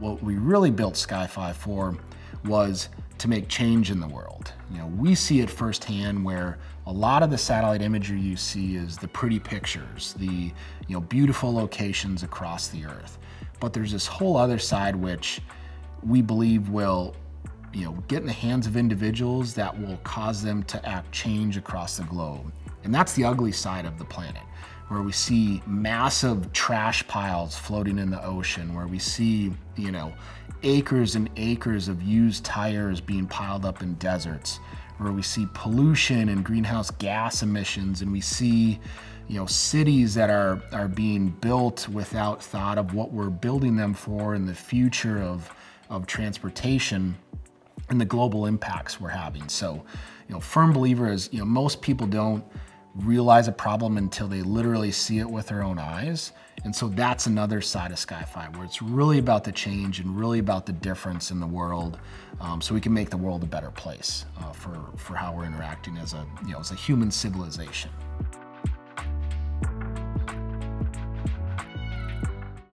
what we really built SkyFi for was to make change in the world. You know, we see it firsthand where a lot of the satellite imagery you see is the pretty pictures, the you know beautiful locations across the earth. But there's this whole other side which we believe will you know get in the hands of individuals that will cause them to act change across the globe. And that's the ugly side of the planet where we see massive trash piles floating in the ocean, where we see, you know, acres and acres of used tires being piled up in deserts, where we see pollution and greenhouse gas emissions, and we see, you know, cities that are, are being built without thought of what we're building them for in the future of, of transportation and the global impacts we're having. So, you know, firm believer is, you know, most people don't realize a problem until they literally see it with their own eyes. And so that's another side of SkyFi where it's really about the change and really about the difference in the world um, so we can make the world a better place uh, for, for how we're interacting as a, you know, as a human civilization.